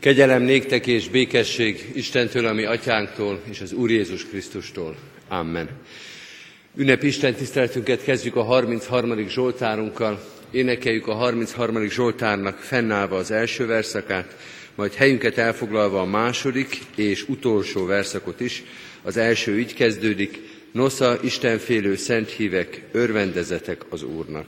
Kegyelem néktek és békesség Istentől, ami atyánktól és az Úr Jézus Krisztustól. Amen. Ünnep Isten tiszteletünket kezdjük a 33. Zsoltárunkkal. Énekeljük a 33. Zsoltárnak fennállva az első verszakát, majd helyünket elfoglalva a második és utolsó verszakot is. Az első így kezdődik, Nosza, Istenfélő szent hívek, örvendezetek az Úrnak.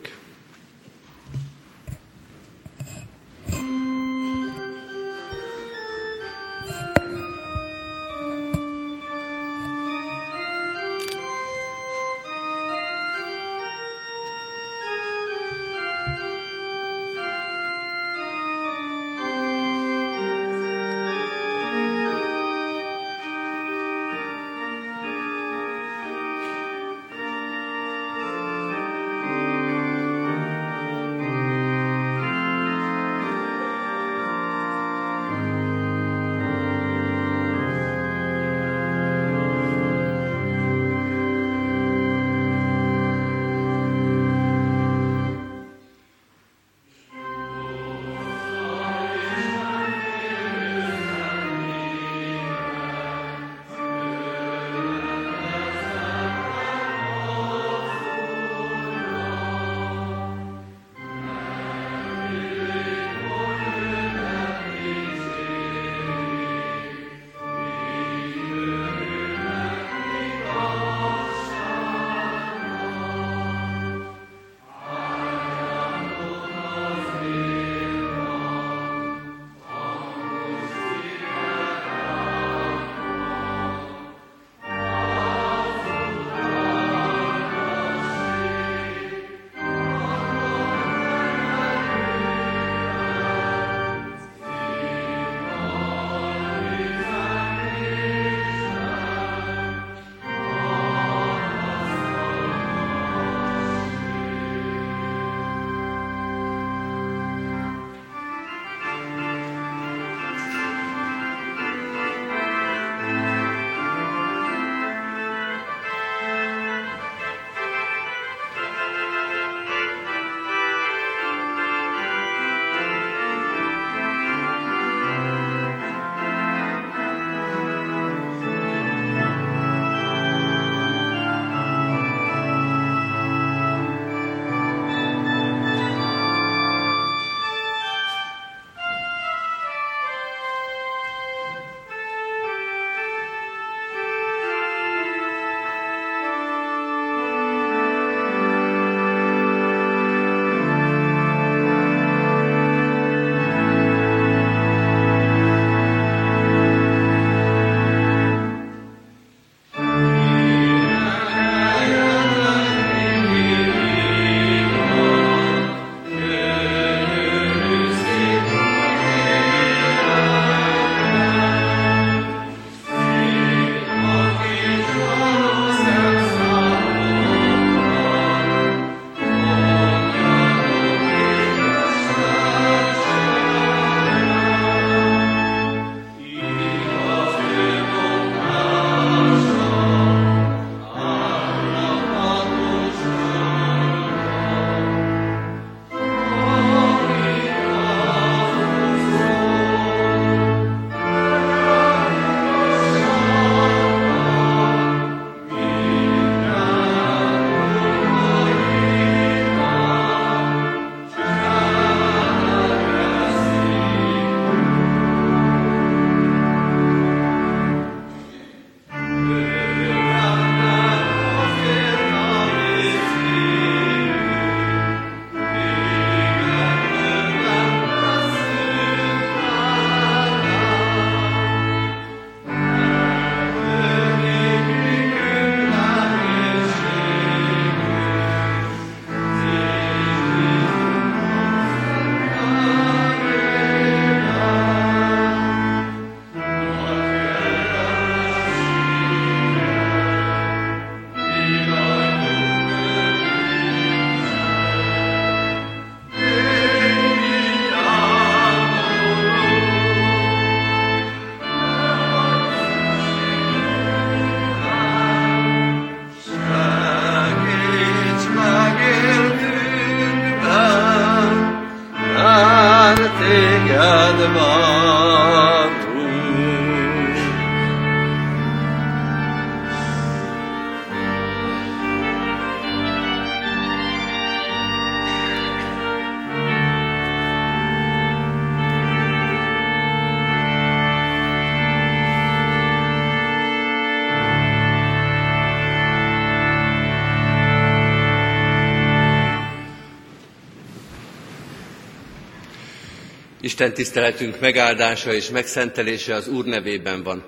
Isten tiszteletünk megáldása és megszentelése az Úr nevében van,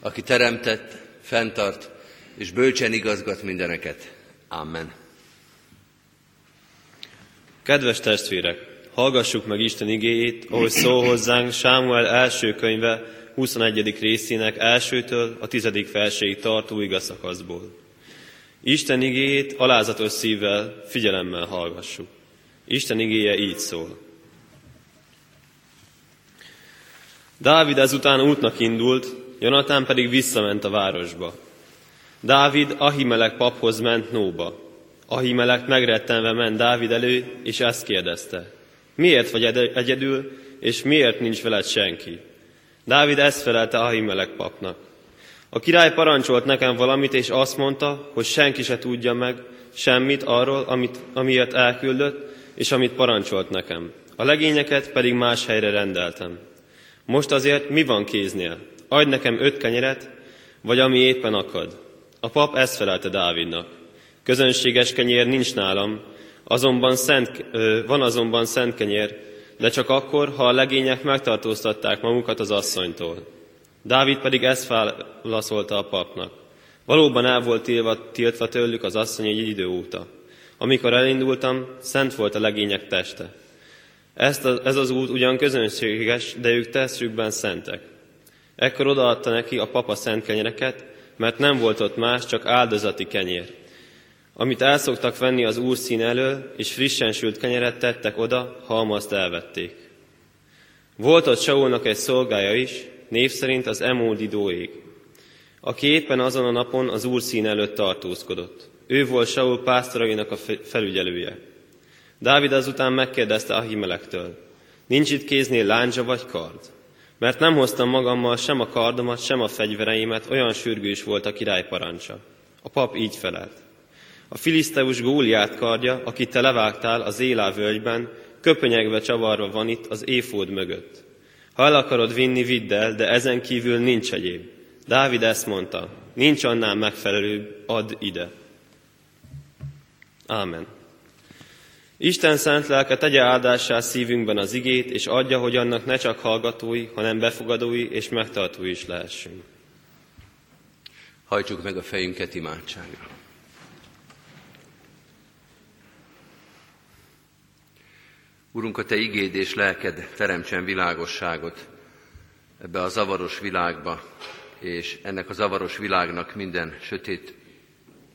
aki teremtett, fenntart és bölcsen igazgat mindeneket. Amen. Kedves testvérek, hallgassuk meg Isten igéjét, ahogy szól hozzánk Sámuel első könyve 21. részének elsőtől a tizedik verséig tartó igazszakaszból. Isten igéjét alázatos szívvel, figyelemmel hallgassuk. Isten igéje így szól. Dávid ezután útnak indult, Jonatán pedig visszament a városba. Dávid Ahimelek paphoz ment Nóba. Ahimelek megrettenve ment Dávid elő, és ezt kérdezte. Miért vagy egyedül, és miért nincs veled senki? Dávid ezt felelte Ahimelek papnak. A király parancsolt nekem valamit, és azt mondta, hogy senki se tudja meg semmit arról, amit, amiért elküldött, és amit parancsolt nekem. A legényeket pedig más helyre rendeltem. Most azért mi van kéznél? Adj nekem öt kenyeret, vagy ami éppen akad. A pap ezt felelte Dávidnak. Közönséges kenyér nincs nálam, azonban szent, van azonban szent kenyér, de csak akkor, ha a legények megtartóztatták magukat az asszonytól. Dávid pedig ezt válaszolta a papnak. Valóban el volt tiltva, tiltva tőlük az asszony egy idő óta. Amikor elindultam, szent volt a legények teste. Ezt a, ez az út ugyan közönséges, de ők testükben szentek. Ekkor odaadta neki a papa szent kenyereket, mert nem volt ott más, csak áldozati kenyér. Amit elszoktak venni az úr szín elől, és frissen sült kenyeret tettek oda, ha azt elvették. Volt ott Saulnak egy szolgája is, név szerint az Emódidóég, aki éppen azon a napon az úr szín előtt tartózkodott. Ő volt Saul pásztorainak a felügyelője. Dávid azután megkérdezte Ahimelektől, nincs itt kéznél láncsa vagy kard? Mert nem hoztam magammal sem a kardomat, sem a fegyvereimet, olyan sürgős volt a király parancsa. A pap így felelt. A filiszteus Góliát kardja, akit te levágtál az Élá völgyben, köpönyegve csavarva van itt az éfód mögött. Ha el akarod vinni, vidd el, de ezen kívül nincs egyéb. Dávid ezt mondta, nincs annál megfelelőbb, add ide. Ámen. Isten szent lelke tegye áldássá szívünkben az igét, és adja, hogy annak ne csak hallgatói, hanem befogadói és megtartói is lehessünk. Hajtsuk meg a fejünket imádságra. Urunk, a Te igéd és lelked teremtsen világosságot ebbe a zavaros világba, és ennek a zavaros világnak minden sötét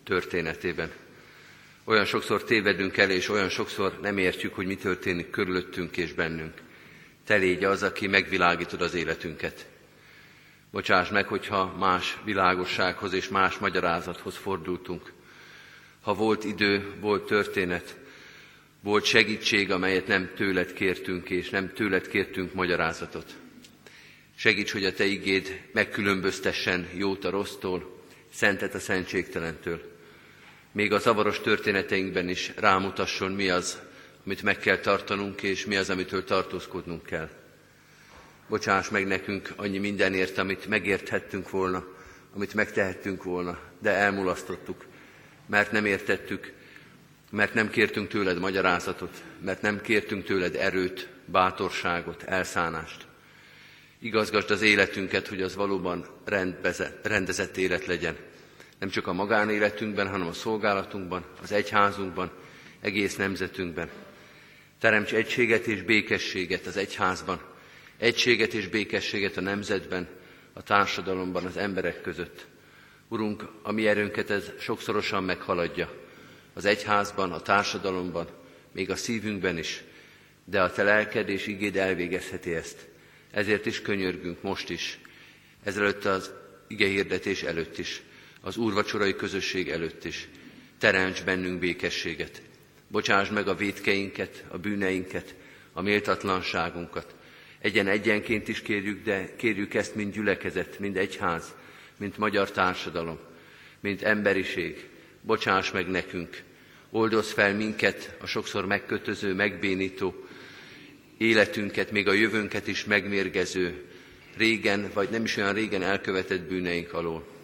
történetében. Olyan sokszor tévedünk el, és olyan sokszor nem értjük, hogy mi történik körülöttünk és bennünk. Te légy az, aki megvilágítod az életünket. Bocsáss meg, hogyha más világossághoz és más magyarázathoz fordultunk. Ha volt idő, volt történet, volt segítség, amelyet nem tőled kértünk, és nem tőled kértünk magyarázatot. Segíts, hogy a Te igéd megkülönböztessen jót a rossztól, szentet a szentségtelentől még a zavaros történeteinkben is rámutasson, mi az, amit meg kell tartanunk, és mi az, amitől tartózkodnunk kell. Bocsáss meg nekünk annyi mindenért, amit megérthettünk volna, amit megtehettünk volna, de elmulasztottuk, mert nem értettük, mert nem kértünk tőled magyarázatot, mert nem kértünk tőled erőt, bátorságot, elszánást. Igazgasd az életünket, hogy az valóban rendezett élet legyen nem csak a magánéletünkben, hanem a szolgálatunkban, az egyházunkban, egész nemzetünkben. Teremts egységet és békességet az egyházban, egységet és békességet a nemzetben, a társadalomban, az emberek között. Urunk, a mi erőnket ez sokszorosan meghaladja. Az egyházban, a társadalomban, még a szívünkben is, de a te lelked és igéd elvégezheti ezt. Ezért is könyörgünk most is, ezelőtt az igehirdetés előtt is az úrvacsorai közösség előtt is. Teremts bennünk békességet. Bocsáss meg a védkeinket, a bűneinket, a méltatlanságunkat. Egyen egyenként is kérjük, de kérjük ezt, mint gyülekezet, mint egyház, mint magyar társadalom, mint emberiség. Bocsáss meg nekünk, oldoz fel minket a sokszor megkötöző, megbénító, életünket, még a jövőnket is megmérgező, régen, vagy nem is olyan régen elkövetett bűneink alól.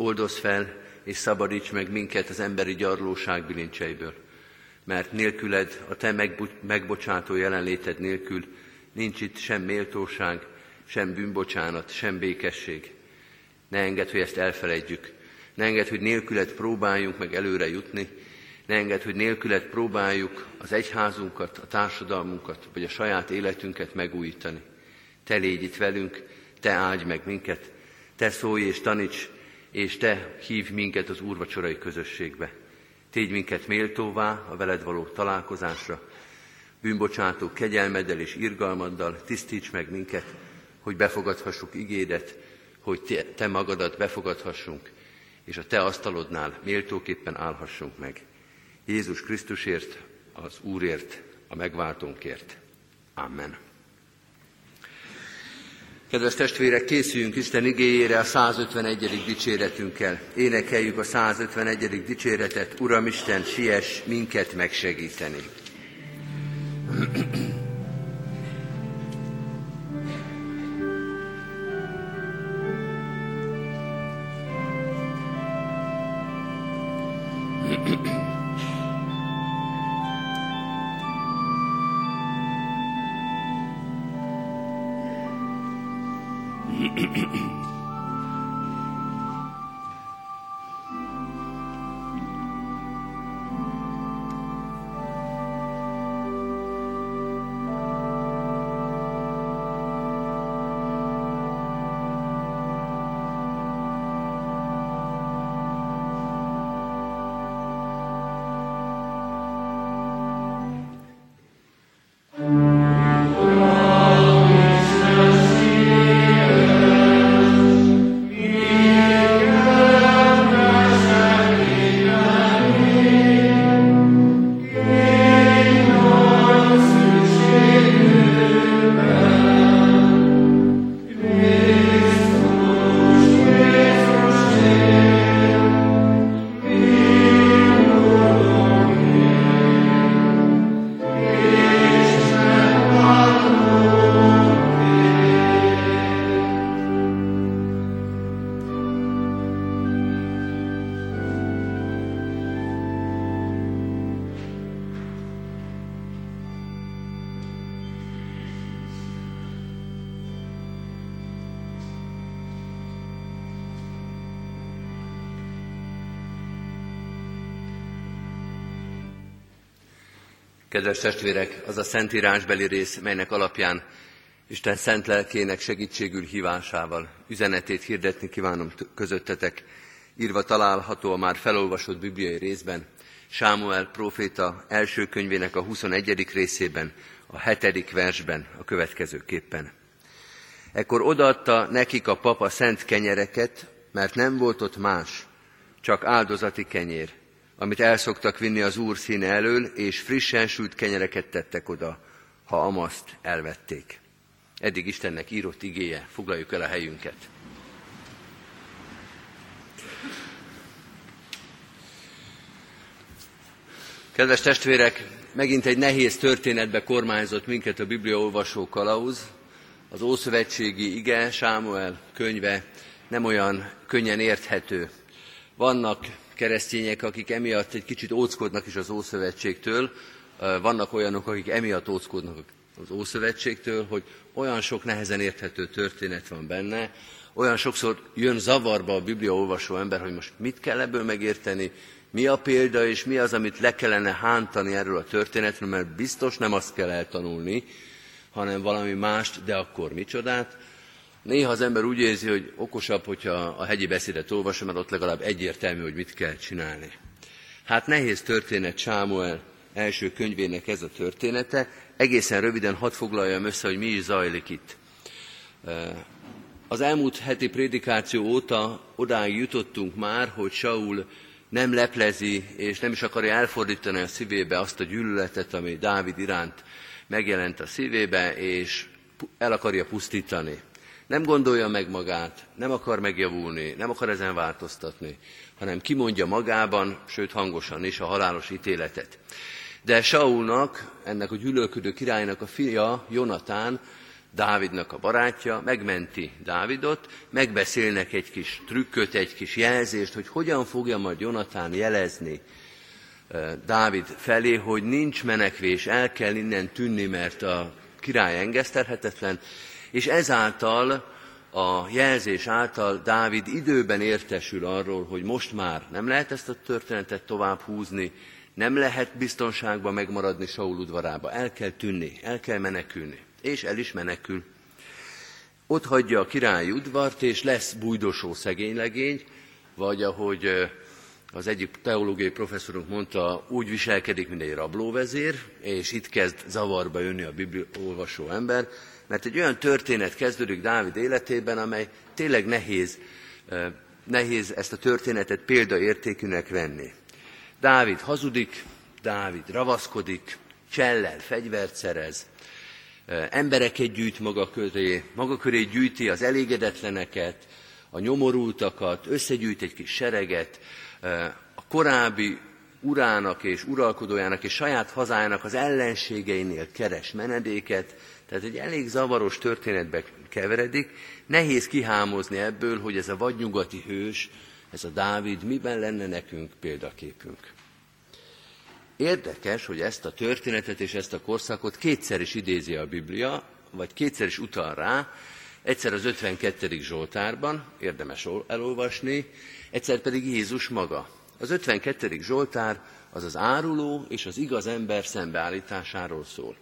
Oldoz fel és szabadíts meg minket az emberi gyarlóság bilincseiből, mert nélküled, a te megbocsátó jelenléted nélkül nincs itt sem méltóság, sem bűnbocsánat, sem békesség. Ne engedd, hogy ezt elfeledjük. Ne engedd, hogy nélkület próbáljunk meg előre jutni. Ne engedd, hogy nélkület próbáljuk az egyházunkat, a társadalmunkat, vagy a saját életünket megújítani. Te légy itt velünk, Te áldj meg minket, Te szólj és taníts, és Te hív minket az úrvacsorai közösségbe. Tégy minket méltóvá a veled való találkozásra, bűnbocsátó kegyelmeddel és irgalmaddal tisztíts meg minket, hogy befogadhassuk igédet, hogy te, te magadat befogadhassunk, és a te asztalodnál méltóképpen állhassunk meg. Jézus Krisztusért, az Úrért, a megváltónkért. Amen. Kedves testvérek, készüljünk Isten igéjére a 151. dicséretünkkel. Énekeljük a 151. dicséretet, Uram Isten, siess minket megsegíteni. Kedves testvérek, az a szentírásbeli rész, melynek alapján Isten szent lelkének segítségül hívásával üzenetét hirdetni kívánom közöttetek, írva található a már felolvasott bibliai részben, Sámuel próféta első könyvének a 21. részében, a hetedik versben a következőképpen. Ekkor odaadta nekik a papa szent kenyereket, mert nem volt ott más, csak áldozati kenyér, amit elszoktak vinni az Úr színe elől, és frissen sült kenyereket tettek oda, ha amaszt elvették. Eddig Istennek írott igéje, foglaljuk el a helyünket. Kedves testvérek, megint egy nehéz történetbe kormányzott minket a Biblia olvasó kalauz. Az Ószövetségi ige, Sámuel könyve nem olyan könnyen érthető. Vannak keresztények, akik emiatt egy kicsit óckodnak is az Ószövetségtől, vannak olyanok, akik emiatt óckodnak az Ószövetségtől, hogy olyan sok nehezen érthető történet van benne, olyan sokszor jön zavarba a Biblia olvasó ember, hogy most mit kell ebből megérteni, mi a példa, és mi az, amit le kellene hántani erről a történetről, mert biztos nem azt kell eltanulni, hanem valami mást, de akkor micsodát. Néha az ember úgy érzi, hogy okosabb, hogyha a hegyi beszédet olvasom, mert ott legalább egyértelmű, hogy mit kell csinálni. Hát nehéz történet Sámuel első könyvének ez a története. Egészen röviden hadd foglaljam össze, hogy mi is zajlik itt. Az elmúlt heti prédikáció óta odáig jutottunk már, hogy Saul nem leplezi, és nem is akarja elfordítani a szívébe azt a gyűlöletet, ami Dávid iránt megjelent a szívébe, és el akarja pusztítani. Nem gondolja meg magát, nem akar megjavulni, nem akar ezen változtatni, hanem kimondja magában, sőt hangosan is a halálos ítéletet. De Saulnak, ennek a gyűlölködő királynak a fia, Jonatán, Dávidnak a barátja, megmenti Dávidot, megbeszélnek egy kis trükköt, egy kis jelzést, hogy hogyan fogja majd Jonatán jelezni Dávid felé, hogy nincs menekvés, el kell innen tűnni, mert a király engesztelhetetlen, és ezáltal a jelzés által Dávid időben értesül arról, hogy most már nem lehet ezt a történetet tovább húzni, nem lehet biztonságban megmaradni Saul udvarába, el kell tűnni, el kell menekülni. És el is menekül. Ott hagyja a királyi udvart, és lesz bújdosó szegénylegény, vagy ahogy az egyik teológiai professzorunk mondta, úgy viselkedik, mint egy rablóvezér, és itt kezd zavarba jönni a Biblia ember, mert egy olyan történet kezdődik Dávid életében, amely tényleg nehéz, nehéz ezt a történetet példaértékűnek venni. Dávid hazudik, Dávid ravaszkodik, csellel fegyvert szerez, embereket gyűjt maga köré, maga köré gyűjti az elégedetleneket, a nyomorultakat, összegyűjt egy kis sereget, a korábbi urának és uralkodójának és saját hazájának az ellenségeinél keres menedéket, tehát egy elég zavaros történetbe keveredik, nehéz kihámozni ebből, hogy ez a vadnyugati hős, ez a Dávid miben lenne nekünk példaképünk. Érdekes, hogy ezt a történetet és ezt a korszakot kétszer is idézi a Biblia, vagy kétszer is utal rá, egyszer az 52. Zsoltárban, érdemes elolvasni, egyszer pedig Jézus maga. Az 52. Zsoltár az az áruló és az igaz ember szembeállításáról szól.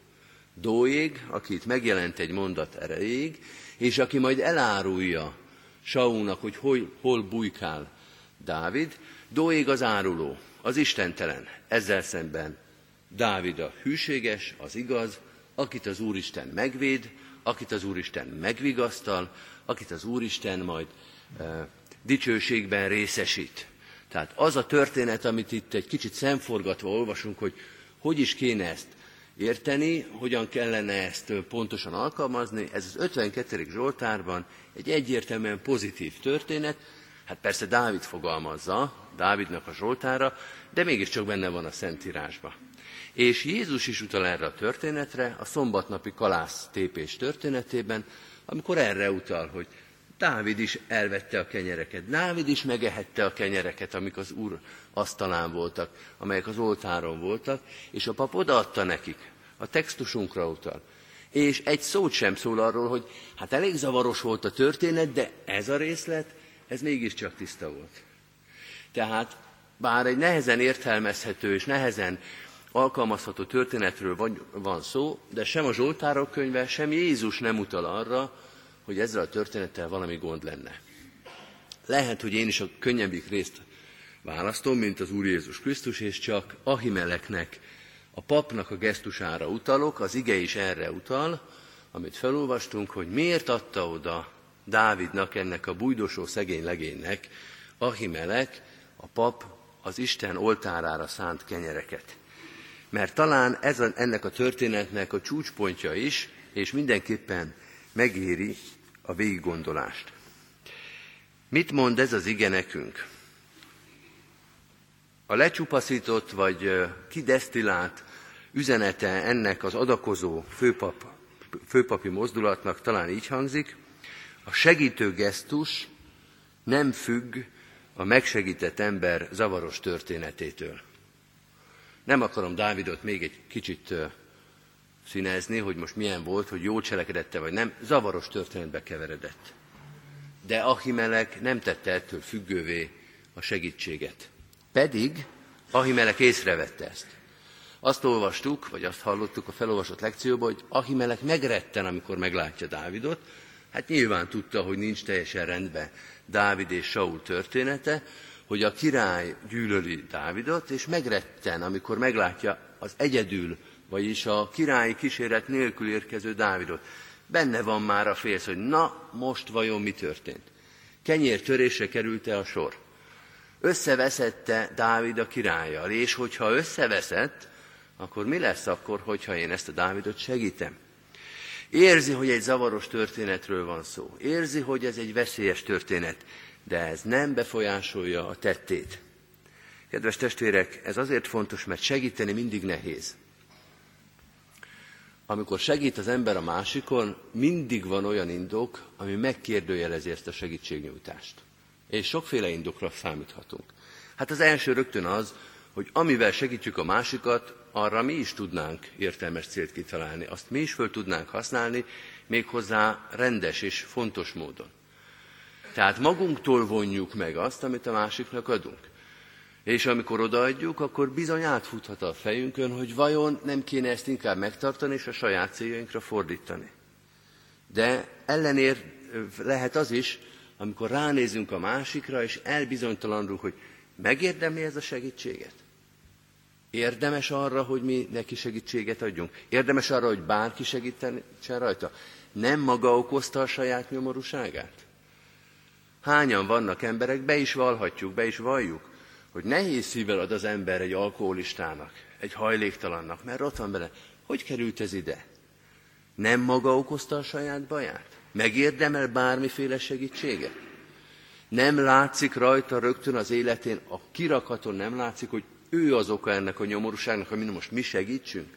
Dóég, aki itt megjelent egy mondat erejéig, és aki majd elárulja Saulnak, hogy hol, hol bujkál Dávid, Dóég az áruló, az istentelen, ezzel szemben Dávid a hűséges, az igaz, akit az Úristen megvéd, akit az Úristen megvigasztal, akit az Úristen majd e, dicsőségben részesít. Tehát az a történet, amit itt egy kicsit szemforgatva olvasunk, hogy hogy is kéne ezt érteni, hogyan kellene ezt pontosan alkalmazni, ez az 52. Zsoltárban egy egyértelműen pozitív történet, hát persze Dávid fogalmazza, Dávidnak a Zsoltára, de mégiscsak benne van a Szentírásban. És Jézus is utal erre a történetre, a szombatnapi kalász tépés történetében, amikor erre utal, hogy Dávid is elvette a kenyereket, Dávid is megehette a kenyereket, amik az Úr asztalán voltak, amelyek az oltáron voltak, és a pap odaadta nekik. A textusunkra utal. És egy szót sem szól arról, hogy hát elég zavaros volt a történet, de ez a részlet, ez mégiscsak tiszta volt. Tehát bár egy nehezen értelmezhető és nehezen alkalmazható történetről van, szó, de sem a Zsoltárok könyve, sem Jézus nem utal arra, hogy ezzel a történettel valami gond lenne. Lehet, hogy én is a könnyebbik részt választom, mint az Úr Jézus Krisztus, és csak Ahimeleknek, a papnak a gesztusára utalok, az ige is erre utal, amit felolvastunk, hogy miért adta oda Dávidnak, ennek a bújdosó szegény legénynek, Ahimelek, a pap az Isten oltárára szánt kenyereket. Mert talán ez a, ennek a történetnek a csúcspontja is, és mindenképpen megéri a végiggondolást. Mit mond ez az ige nekünk? A lecsupaszított vagy kidesztilált üzenete ennek az adakozó főpap, főpapi mozdulatnak talán így hangzik, a segítő gesztus nem függ a megsegített ember zavaros történetétől. Nem akarom Dávidot még egy kicsit színezni, hogy most milyen volt, hogy jó cselekedette vagy nem, zavaros történetbe keveredett. De Ahimelek nem tette ettől függővé a segítséget. Pedig Ahimelek észrevette ezt. Azt olvastuk, vagy azt hallottuk a felolvasott lekcióban, hogy Ahimelek megretten, amikor meglátja Dávidot. Hát nyilván tudta, hogy nincs teljesen rendben Dávid és Saul története, hogy a király gyűlöli Dávidot, és megretten, amikor meglátja az egyedül, vagyis a királyi kíséret nélkül érkező Dávidot. Benne van már a félsz, hogy na, most vajon mi történt? Kenyér törésre került-e a sor? Összeveszette Dávid a királlyal, és hogyha összeveszett, akkor mi lesz akkor, hogyha én ezt a Dávidot segítem? Érzi, hogy egy zavaros történetről van szó. Érzi, hogy ez egy veszélyes történet, de ez nem befolyásolja a tettét. Kedves testvérek, ez azért fontos, mert segíteni mindig nehéz. Amikor segít az ember a másikon, mindig van olyan indok, ami megkérdőjelezi ezt a segítségnyújtást. És sokféle indokra számíthatunk. Hát az első rögtön az, hogy amivel segítjük a másikat, arra mi is tudnánk értelmes célt kitalálni. Azt mi is föl tudnánk használni, méghozzá rendes és fontos módon. Tehát magunktól vonjuk meg azt, amit a másiknak adunk. És amikor odaadjuk, akkor bizony átfuthat a fejünkön, hogy vajon nem kéne ezt inkább megtartani és a saját céljainkra fordítani. De ellenér lehet az is, amikor ránézünk a másikra, és elbizonytalanul, hogy megérdemli ez a segítséget. Érdemes arra, hogy mi neki segítséget adjunk? Érdemes arra, hogy bárki segítsen rajta? Nem maga okozta a saját nyomorúságát? Hányan vannak emberek, be is valhatjuk, be is valljuk, hogy nehéz szívvel ad az ember egy alkoholistának, egy hajléktalannak, mert ott van bele. Hogy került ez ide? Nem maga okozta a saját baját? Megérdemel bármiféle segítséget? Nem látszik rajta rögtön az életén, a kirakaton nem látszik, hogy ő az oka ennek a nyomorúságnak, hogy most mi segítsünk?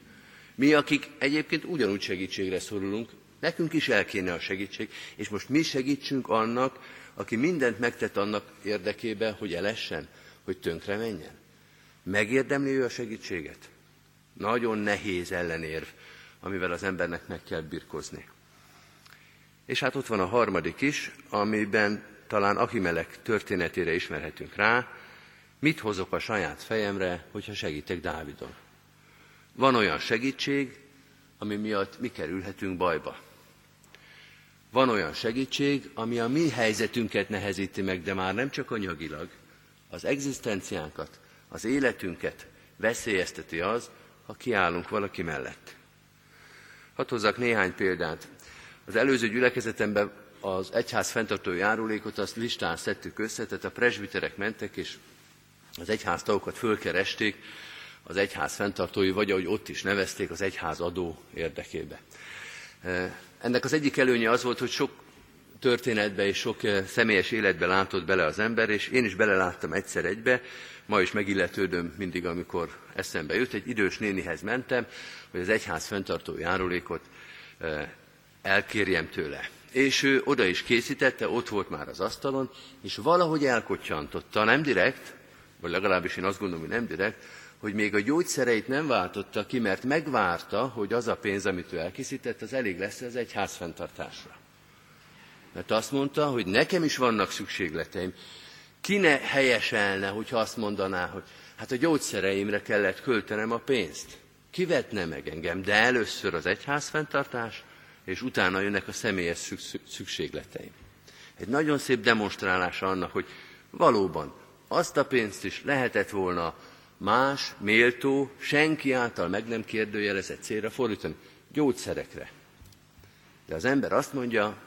Mi, akik egyébként ugyanúgy segítségre szorulunk, nekünk is el kéne a segítség, és most mi segítsünk annak, aki mindent megtett annak érdekében, hogy elessen, hogy tönkre menjen. Megérdemli ő a segítséget? Nagyon nehéz ellenérv, amivel az embernek meg kell birkozni. És hát ott van a harmadik is, amiben talán Ahimelek történetére ismerhetünk rá, mit hozok a saját fejemre, hogyha segítek Dávidon. Van olyan segítség, ami miatt mi kerülhetünk bajba. Van olyan segítség, ami a mi helyzetünket nehezíti meg, de már nem csak anyagilag, az egzisztenciánkat, az életünket veszélyezteti az, ha kiállunk valaki mellett. Hadd hozzak néhány példát. Az előző gyülekezetemben az egyház fenntartó járulékot azt listán szedtük össze, tehát a presbiterek mentek, és az egyház tagokat fölkeresték, az egyház fenntartói, vagy ahogy ott is nevezték, az egyház adó érdekébe. Ennek az egyik előnye az volt, hogy sok történetbe és sok személyes életbe látott bele az ember, és én is beleláttam egyszer egybe, ma is megilletődöm mindig, amikor eszembe jut. Egy idős nénihez mentem, hogy az egyház fenntartó járulékot elkérjem tőle. És ő oda is készítette, ott volt már az asztalon, és valahogy elkocsantotta, nem direkt, vagy legalábbis én azt gondolom, hogy nem direkt, hogy még a gyógyszereit nem váltotta ki, mert megvárta, hogy az a pénz, amit ő elkészített, az elég lesz az egy házfenntartásra. Mert azt mondta, hogy nekem is vannak szükségleteim. Ki ne helyeselne, hogyha azt mondaná, hogy hát a gyógyszereimre kellett költenem a pénzt. Kivetne meg engem, de először az egyházfenntartás, és utána jönnek a személyes szükségleteim. Egy nagyon szép demonstrálása annak, hogy valóban azt a pénzt is lehetett volna más, méltó, senki által meg nem kérdőjelezett célra fordítani, gyógyszerekre. De az ember azt mondja,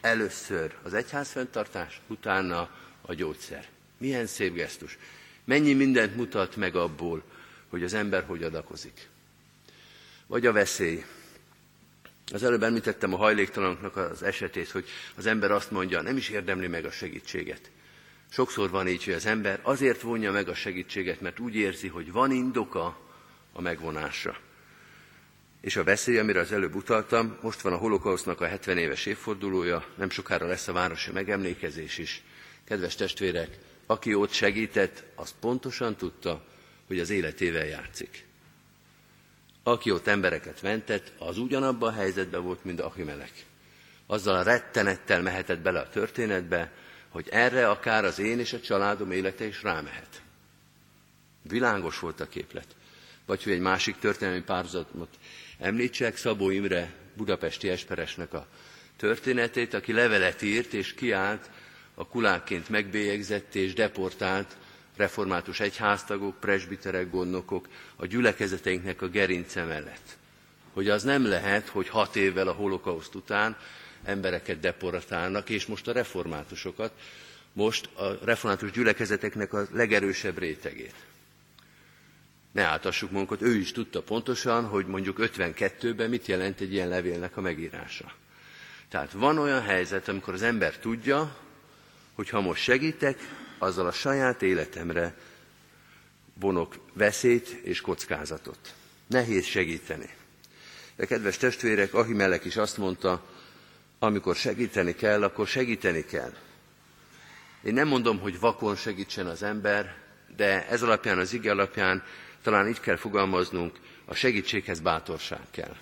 először az egyházfenntartás, utána a gyógyszer. Milyen szép gesztus. Mennyi mindent mutat meg abból, hogy az ember hogy adakozik. Vagy a veszély. Az előbb említettem a hajléktalanoknak az esetét, hogy az ember azt mondja, nem is érdemli meg a segítséget. Sokszor van így, hogy az ember azért vonja meg a segítséget, mert úgy érzi, hogy van indoka a megvonásra. És a veszély, amire az előbb utaltam, most van a holokausznak a 70 éves évfordulója, nem sokára lesz a városi megemlékezés is. Kedves testvérek, aki ott segített, az pontosan tudta, hogy az életével játszik. Aki ott embereket mentett, az ugyanabban a helyzetben volt, mint Ahimelek. Azzal a rettenettel mehetett bele a történetbe, hogy erre akár az én és a családom élete is rámehet. Világos volt a képlet. Vagy hogy egy másik történelmi párzatot említsek, Szabó Imre budapesti esperesnek a történetét, aki levelet írt és kiállt a kulákként megbélyegzett és deportált református egyháztagok, presbiterek, gondnokok a gyülekezeteinknek a gerince mellett. Hogy az nem lehet, hogy hat évvel a holokauszt után embereket deportálnak, és most a reformátusokat, most a református gyülekezeteknek a legerősebb rétegét. Ne áltassuk magunkat, ő is tudta pontosan, hogy mondjuk 52-ben mit jelent egy ilyen levélnek a megírása. Tehát van olyan helyzet, amikor az ember tudja, hogy ha most segítek, azzal a saját életemre vonok veszélyt és kockázatot. Nehéz segíteni. De kedves testvérek, Ahimelek is azt mondta, amikor segíteni kell, akkor segíteni kell. Én nem mondom, hogy vakon segítsen az ember, de ez alapján, az ige alapján talán így kell fogalmaznunk, a segítséghez bátorság kell.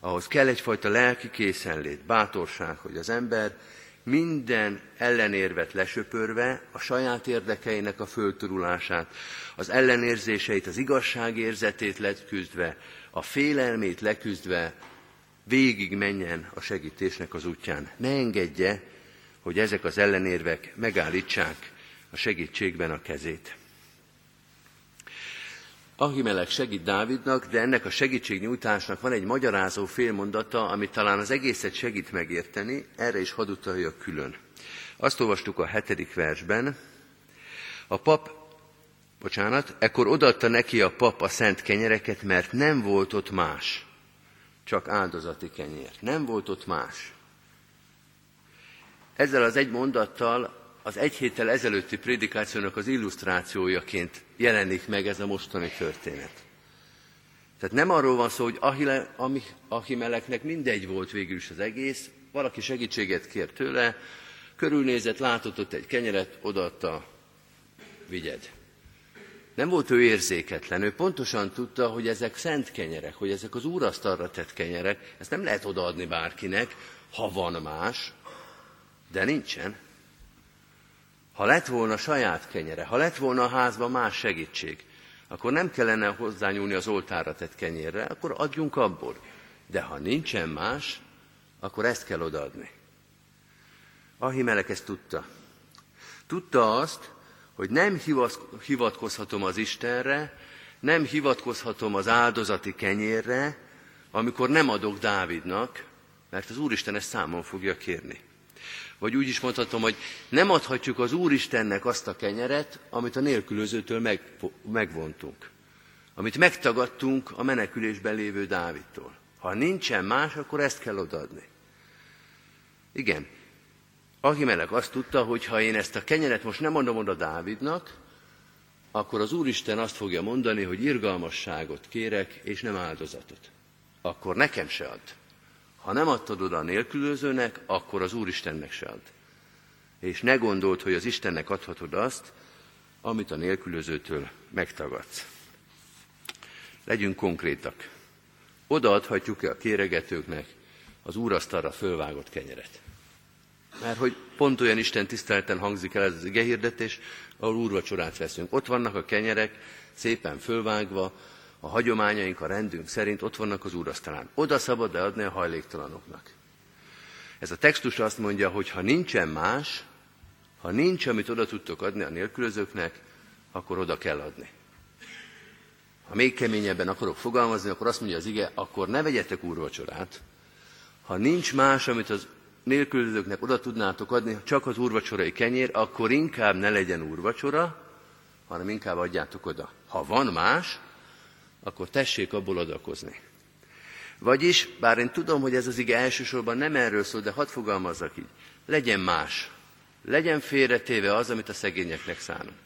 Ahhoz kell egyfajta lelki készenlét, bátorság, hogy az ember minden ellenérvet lesöpörve, a saját érdekeinek a fölturulását, az ellenérzéseit, az igazságérzetét leküzdve, a félelmét leküzdve, végig menjen a segítésnek az útján. Ne engedje, hogy ezek az ellenérvek megállítsák a segítségben a kezét. Ahimelek segít Dávidnak, de ennek a segítségnyújtásnak van egy magyarázó félmondata, ami talán az egészet segít megérteni, erre is hadd utaljak külön. Azt olvastuk a hetedik versben, a pap, bocsánat, ekkor odaadta neki a pap a szent kenyereket, mert nem volt ott más, csak áldozati kenyér. Nem volt ott más. Ezzel az egy mondattal az egy héttel ezelőtti prédikációnak az illusztrációjaként jelenik meg ez a mostani történet. Tehát nem arról van szó, hogy Ahile, Ahimeleknek mindegy volt végül is az egész, valaki segítséget kért tőle, körülnézett, látott ott egy kenyeret, odaadta, vigyed. Nem volt ő érzéketlen, ő pontosan tudta, hogy ezek szent kenyerek, hogy ezek az úrasztalra tett kenyerek, ezt nem lehet odaadni bárkinek, ha van más, de nincsen. Ha lett volna saját kenyere, ha lett volna a házban más segítség, akkor nem kellene hozzányúlni az oltára tett kenyérre, akkor adjunk abból. De ha nincsen más, akkor ezt kell odaadni. Ahimelek ezt tudta. Tudta azt, hogy nem hivatkozhatom az Istenre, nem hivatkozhatom az áldozati kenyérre, amikor nem adok Dávidnak, mert az Úristen ezt számon fogja kérni. Vagy úgy is mondhatom, hogy nem adhatjuk az Úristennek azt a kenyeret, amit a nélkülözőtől meg, megvontunk. Amit megtagadtunk a menekülésben lévő Dávidtól. Ha nincsen más, akkor ezt kell odaadni. Igen, Ahimelek azt tudta, hogy ha én ezt a kenyeret most nem mondom oda Dávidnak, akkor az Úristen azt fogja mondani, hogy irgalmasságot kérek, és nem áldozatot. Akkor nekem se ad. Ha nem adtad oda a nélkülözőnek, akkor az Úristennek se ad. És ne gondold, hogy az Istennek adhatod azt, amit a nélkülözőtől megtagadsz. Legyünk konkrétak. Odaadhatjuk-e a kéregetőknek az úrasztalra fölvágott kenyeret? Mert hogy pont olyan Isten tisztelten hangzik el ez az igehirdetés, ahol úrvacsorát veszünk. Ott vannak a kenyerek, szépen fölvágva, a hagyományaink, a rendünk szerint ott vannak az úrasztalán. Oda szabad adni a hajléktalanoknak. Ez a textus azt mondja, hogy ha nincsen más, ha nincs, amit oda tudtok adni a nélkülözőknek, akkor oda kell adni. Ha még keményebben akarok fogalmazni, akkor azt mondja az ige, akkor ne vegyetek úrvacsorát. Ha nincs más, amit az nélkülözőknek oda tudnátok adni, csak az úrvacsorai kenyér, akkor inkább ne legyen úrvacsora, hanem inkább adjátok oda. Ha van más, akkor tessék abból adakozni. Vagyis, bár én tudom, hogy ez az ige elsősorban nem erről szól, de hadd fogalmazzak így. Legyen más. Legyen félretéve az, amit a szegényeknek szánunk.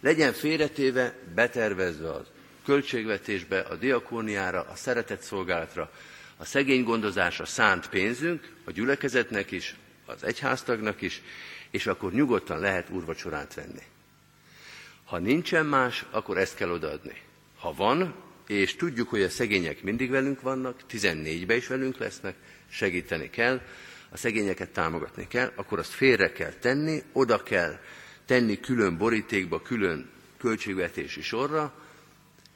Legyen félretéve, betervezve az költségvetésbe, a diakóniára, a szeretett szolgálatra, a szegény gondozásra szánt pénzünk, a gyülekezetnek is, az egyháztagnak is, és akkor nyugodtan lehet úrvacsorát venni. Ha nincsen más, akkor ezt kell odaadni. Ha van, és tudjuk, hogy a szegények mindig velünk vannak, 14-be is velünk lesznek, segíteni kell, a szegényeket támogatni kell, akkor azt félre kell tenni, oda kell tenni külön borítékba, külön költségvetési sorra,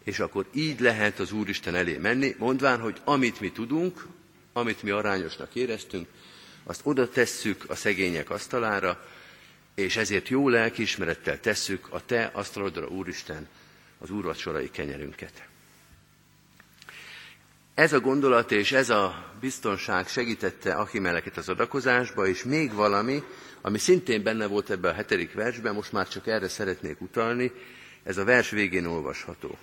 és akkor így lehet az Úristen elé menni, mondván, hogy amit mi tudunk, amit mi arányosnak éreztünk, azt oda tesszük a szegények asztalára, és ezért jó lelkiismerettel tesszük a te asztalodra, Úristen, az úrvacsorai kenyerünket. Ez a gondolat és ez a biztonság segítette Achimeleket az adakozásba, és még valami, ami szintén benne volt ebbe a hetedik versben, most már csak erre szeretnék utalni, ez a vers végén olvasható.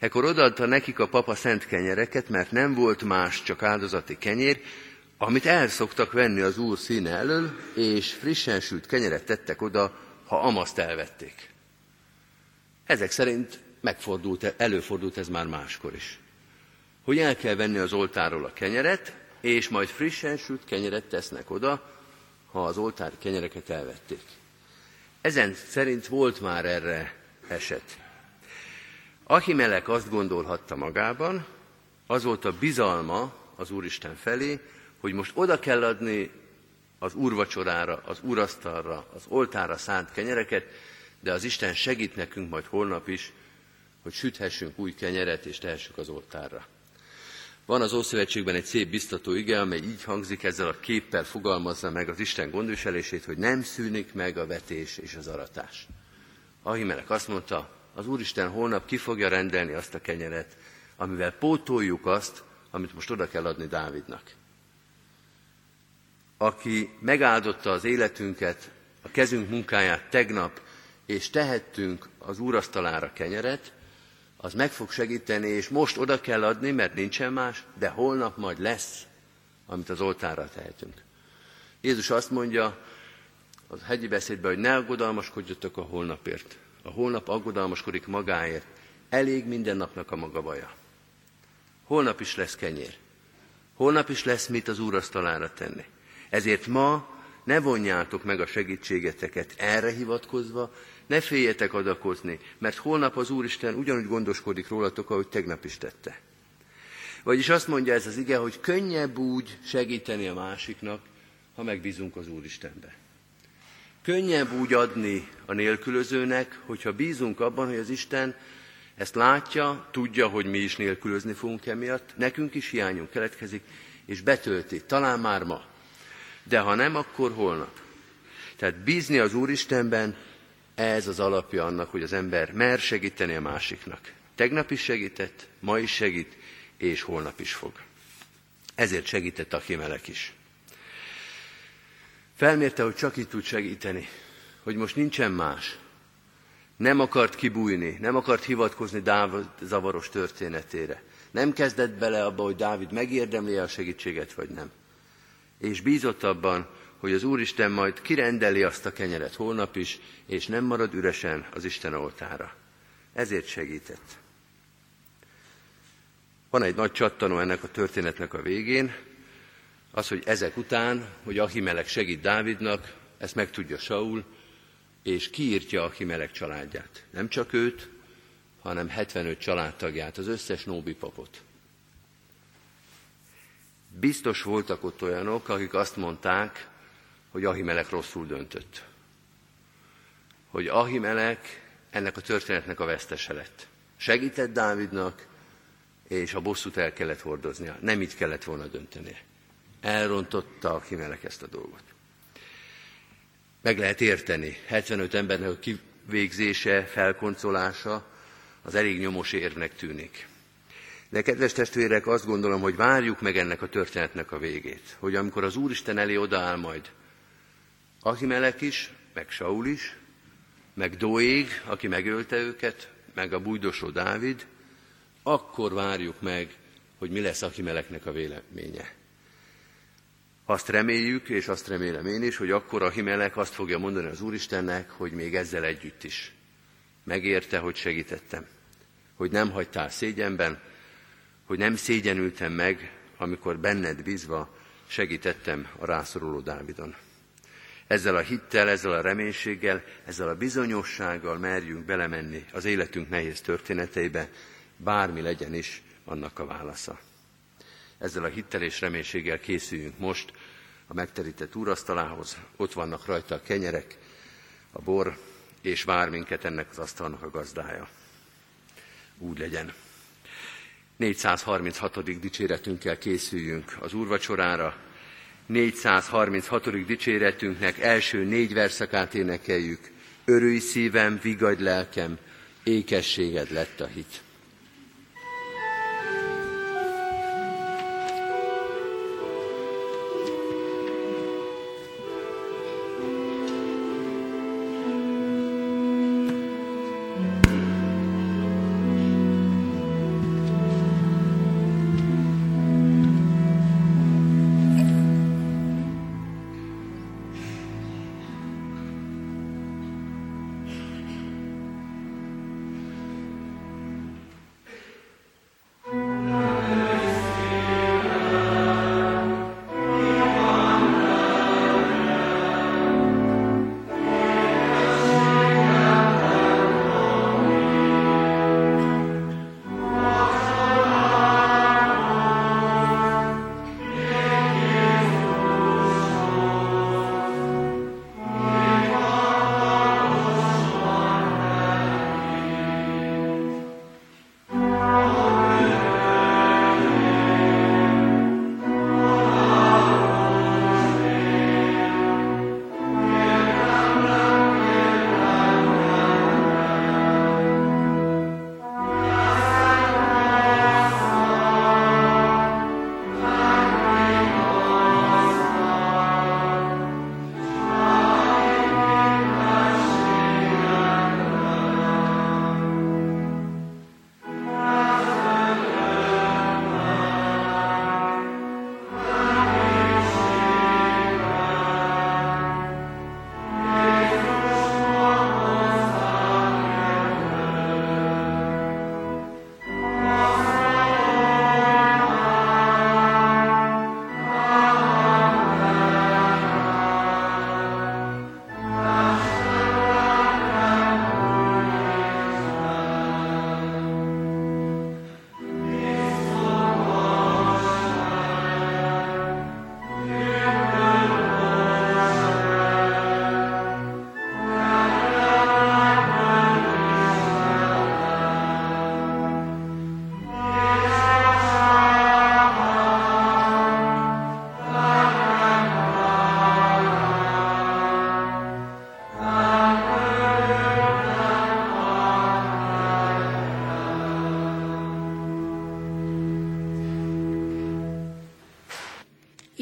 Ekkor odaadta nekik a papa szent kenyereket, mert nem volt más, csak áldozati kenyér, amit el szoktak venni az úr színe elől, és frissen sült kenyeret tettek oda, ha amaszt elvették. Ezek szerint megfordult, előfordult ez már máskor is. Hogy el kell venni az oltáról a kenyeret, és majd frissen sült kenyeret tesznek oda, ha az oltári kenyereket elvették. Ezen szerint volt már erre eset. Ahimelek azt gondolhatta magában, az volt a bizalma az Úristen felé, hogy most oda kell adni az úrvacsorára, az úrasztalra, az oltára szánt kenyereket, de az Isten segít nekünk majd holnap is, hogy süthessünk új kenyeret és tehessük az oltárra. Van az Ószövetségben egy szép biztató ige, amely így hangzik, ezzel a képpel fogalmazza meg az Isten gondviselését, hogy nem szűnik meg a vetés és az aratás. Ahimelek azt mondta, az Úristen holnap ki fogja rendelni azt a kenyeret, amivel pótoljuk azt, amit most oda kell adni Dávidnak. Aki megáldotta az életünket, a kezünk munkáját tegnap, és tehettünk az úrasztalára kenyeret, az meg fog segíteni, és most oda kell adni, mert nincsen más, de holnap majd lesz, amit az oltára tehetünk. Jézus azt mondja az hegyi beszédben, hogy ne aggodalmaskodjatok a holnapért. A holnap aggodalmaskodik magáért. Elég minden napnak a maga baja. Holnap is lesz kenyér. Holnap is lesz mit az úrasztalára tenni. Ezért ma ne vonjátok meg a segítségeteket erre hivatkozva, ne féljetek adakozni, mert holnap az Úristen ugyanúgy gondoskodik rólatok, ahogy tegnap is tette. Vagyis azt mondja ez az ige, hogy könnyebb úgy segíteni a másiknak, ha megbízunk az Úristenbe. Könnyebb úgy adni a nélkülözőnek, hogyha bízunk abban, hogy az Isten ezt látja, tudja, hogy mi is nélkülözni fogunk emiatt, nekünk is hiányunk keletkezik, és betölti, talán már ma, de ha nem, akkor holnap. Tehát bízni az Úristenben, ez az alapja annak, hogy az ember mer segíteni a másiknak. Tegnap is segített, ma is segít, és holnap is fog. Ezért segített a Achimelek is. Felmérte, hogy csak itt tud segíteni, hogy most nincsen más. Nem akart kibújni, nem akart hivatkozni Dávid zavaros történetére. Nem kezdett bele abba, hogy Dávid megérdemli a segítséget, vagy nem. És bízott abban, hogy az Úristen majd kirendeli azt a kenyeret holnap is, és nem marad üresen az Isten oltára. Ezért segített. Van egy nagy csattanó ennek a történetnek a végén, az, hogy ezek után, hogy Ahimelek segít Dávidnak, ezt megtudja Saul, és kiírtja Ahimelek családját. Nem csak őt, hanem 75 családtagját, az összes Nóbi papot. Biztos voltak ott olyanok, akik azt mondták, hogy Ahimelek rosszul döntött. Hogy Ahimelek ennek a történetnek a vesztese lett. Segített Dávidnak, és a bosszút el kellett hordoznia. Nem így kellett volna döntenie. Elrontotta Ahimelek ezt a dolgot. Meg lehet érteni. 75 embernek a kivégzése, felkoncolása az elég nyomos érnek tűnik. De kedves testvérek, azt gondolom, hogy várjuk meg ennek a történetnek a végét. Hogy amikor az Úristen elé odaáll majd Ahimelek is, meg Saul is, meg Doég, aki megölte őket, meg a bújdosó Dávid, akkor várjuk meg, hogy mi lesz Ahimeleknek a véleménye. Azt reméljük, és azt remélem én is, hogy akkor Ahimelek azt fogja mondani az Úristennek, hogy még ezzel együtt is megérte, hogy segítettem. Hogy nem hagytál szégyenben, hogy nem szégyenültem meg, amikor benned bízva segítettem a rászoruló Dávidon. Ezzel a hittel, ezzel a reménységgel, ezzel a bizonyossággal merjünk belemenni az életünk nehéz történeteibe, bármi legyen is annak a válasza. Ezzel a hittel és reménységgel készüljünk most a megterített úrasztalához, ott vannak rajta a kenyerek, a bor, és vár minket ennek az asztalnak a gazdája. Úgy legyen. 436. dicséretünkkel készüljünk az úrvacsorára, 436. dicséretünknek első négy verszakát énekeljük. Örülj szívem, vigadj lelkem, ékességed lett a hit.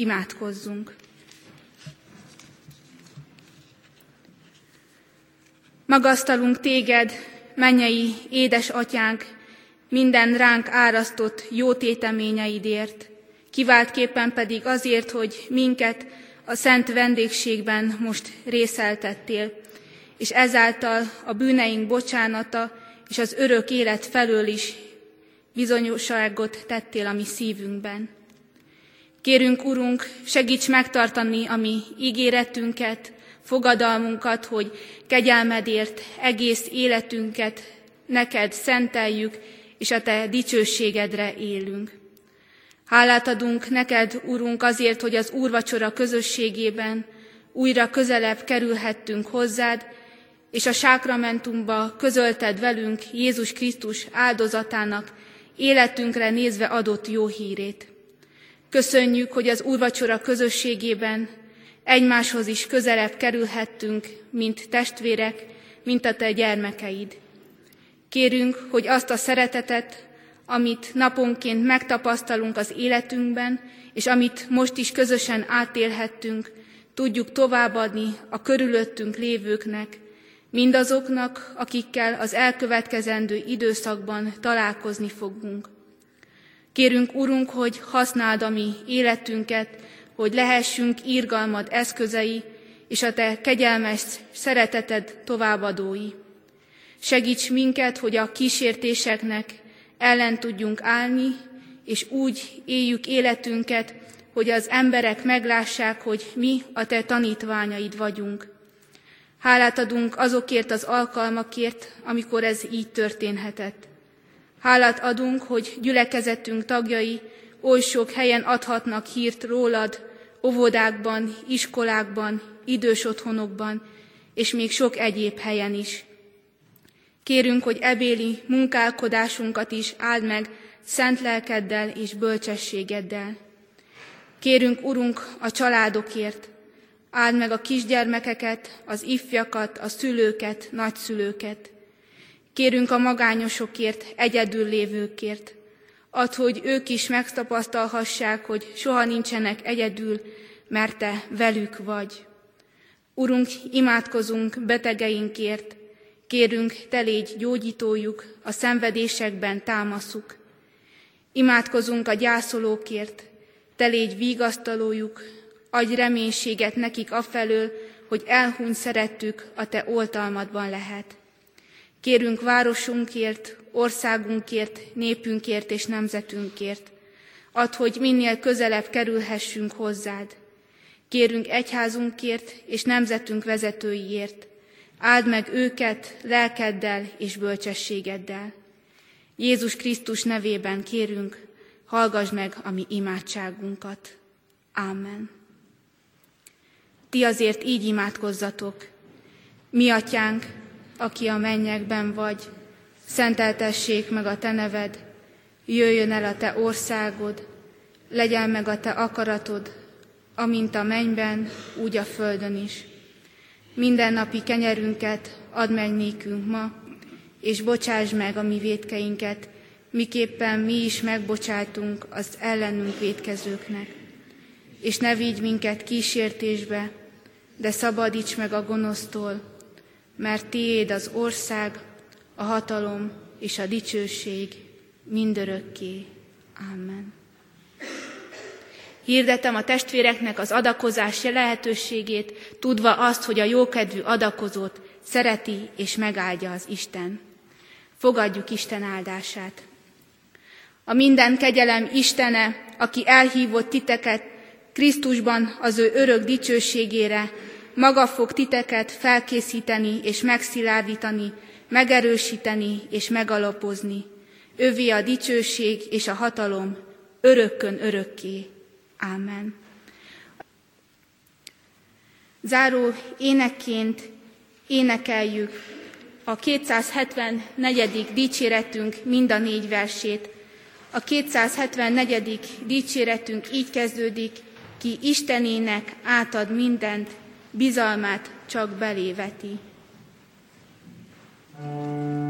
Imádkozzunk! Magasztalunk téged, mennyei édesatyánk, minden ránk árasztott jó téteményeidért, kiváltképpen pedig azért, hogy minket a szent vendégségben most részeltettél, és ezáltal a bűneink bocsánata és az örök élet felől is bizonyosságot tettél a mi szívünkben. Kérünk, Urunk, segíts megtartani a mi ígéretünket, fogadalmunkat, hogy kegyelmedért egész életünket neked szenteljük, és a te dicsőségedre élünk. Hálát adunk neked, Urunk, azért, hogy az úrvacsora közösségében újra közelebb kerülhettünk hozzád, és a sákramentumba közölted velünk Jézus Krisztus áldozatának életünkre nézve adott jó hírét. Köszönjük, hogy az úrvacsora közösségében egymáshoz is közelebb kerülhettünk, mint testvérek, mint a te gyermekeid. Kérünk, hogy azt a szeretetet, amit naponként megtapasztalunk az életünkben, és amit most is közösen átélhettünk, tudjuk továbbadni a körülöttünk lévőknek, mindazoknak, akikkel az elkövetkezendő időszakban találkozni fogunk. Kérünk, Urunk, hogy használd a mi életünket, hogy lehessünk írgalmad eszközei, és a Te kegyelmes szereteted továbbadói. Segíts minket, hogy a kísértéseknek ellen tudjunk állni, és úgy éljük életünket, hogy az emberek meglássák, hogy mi a Te tanítványaid vagyunk. Hálát adunk azokért az alkalmakért, amikor ez így történhetett. Hálát adunk, hogy gyülekezetünk tagjai oly sok helyen adhatnak hírt rólad, óvodákban, iskolákban, idős otthonokban, és még sok egyéb helyen is. Kérünk, hogy ebéli munkálkodásunkat is áld meg szent lelkeddel és bölcsességeddel. Kérünk, Urunk, a családokért, áld meg a kisgyermekeket, az ifjakat, a szülőket, nagyszülőket. Kérünk a magányosokért, egyedül lévőkért. Add, hogy ők is megtapasztalhassák, hogy soha nincsenek egyedül, mert Te velük vagy. Urunk, imádkozunk betegeinkért, kérünk, Te légy gyógyítójuk, a szenvedésekben támaszuk. Imádkozunk a gyászolókért, Te légy vigasztalójuk, adj reménységet nekik afelől, hogy elhuny szerettük a Te oltalmadban lehet. Kérünk városunkért, országunkért, népünkért és nemzetünkért. Add, hogy minél közelebb kerülhessünk hozzád. Kérünk egyházunkért és nemzetünk vezetőiért. Áld meg őket lelkeddel és bölcsességeddel. Jézus Krisztus nevében kérünk, hallgass meg a mi imádságunkat. Amen. Ti azért így imádkozzatok. Mi atyánk, aki a mennyekben vagy, szenteltessék meg a te neved, jöjjön el a te országod, legyen meg a te akaratod, amint a mennyben, úgy a földön is. Minden napi kenyerünket add meg nékünk ma, és bocsáss meg a mi védkeinket, miképpen mi is megbocsátunk az ellenünk védkezőknek. És ne vigy minket kísértésbe, de szabadíts meg a gonosztól, mert tiéd az ország, a hatalom és a dicsőség mindörökké. Amen. Hirdetem a testvéreknek az adakozás lehetőségét, tudva azt, hogy a jókedvű adakozót szereti és megáldja az Isten. Fogadjuk Isten áldását. A minden kegyelem Istene, aki elhívott titeket Krisztusban az ő örök dicsőségére, maga fog titeket felkészíteni és megszilárdítani, megerősíteni és megalapozni. Övé a dicsőség és a hatalom örökkön örökké. Ámen. Záró énekként énekeljük a 274. dicséretünk mind a négy versét. A 274. dicséretünk így kezdődik, ki Istenének átad mindent, bizalmát csak beléveti. you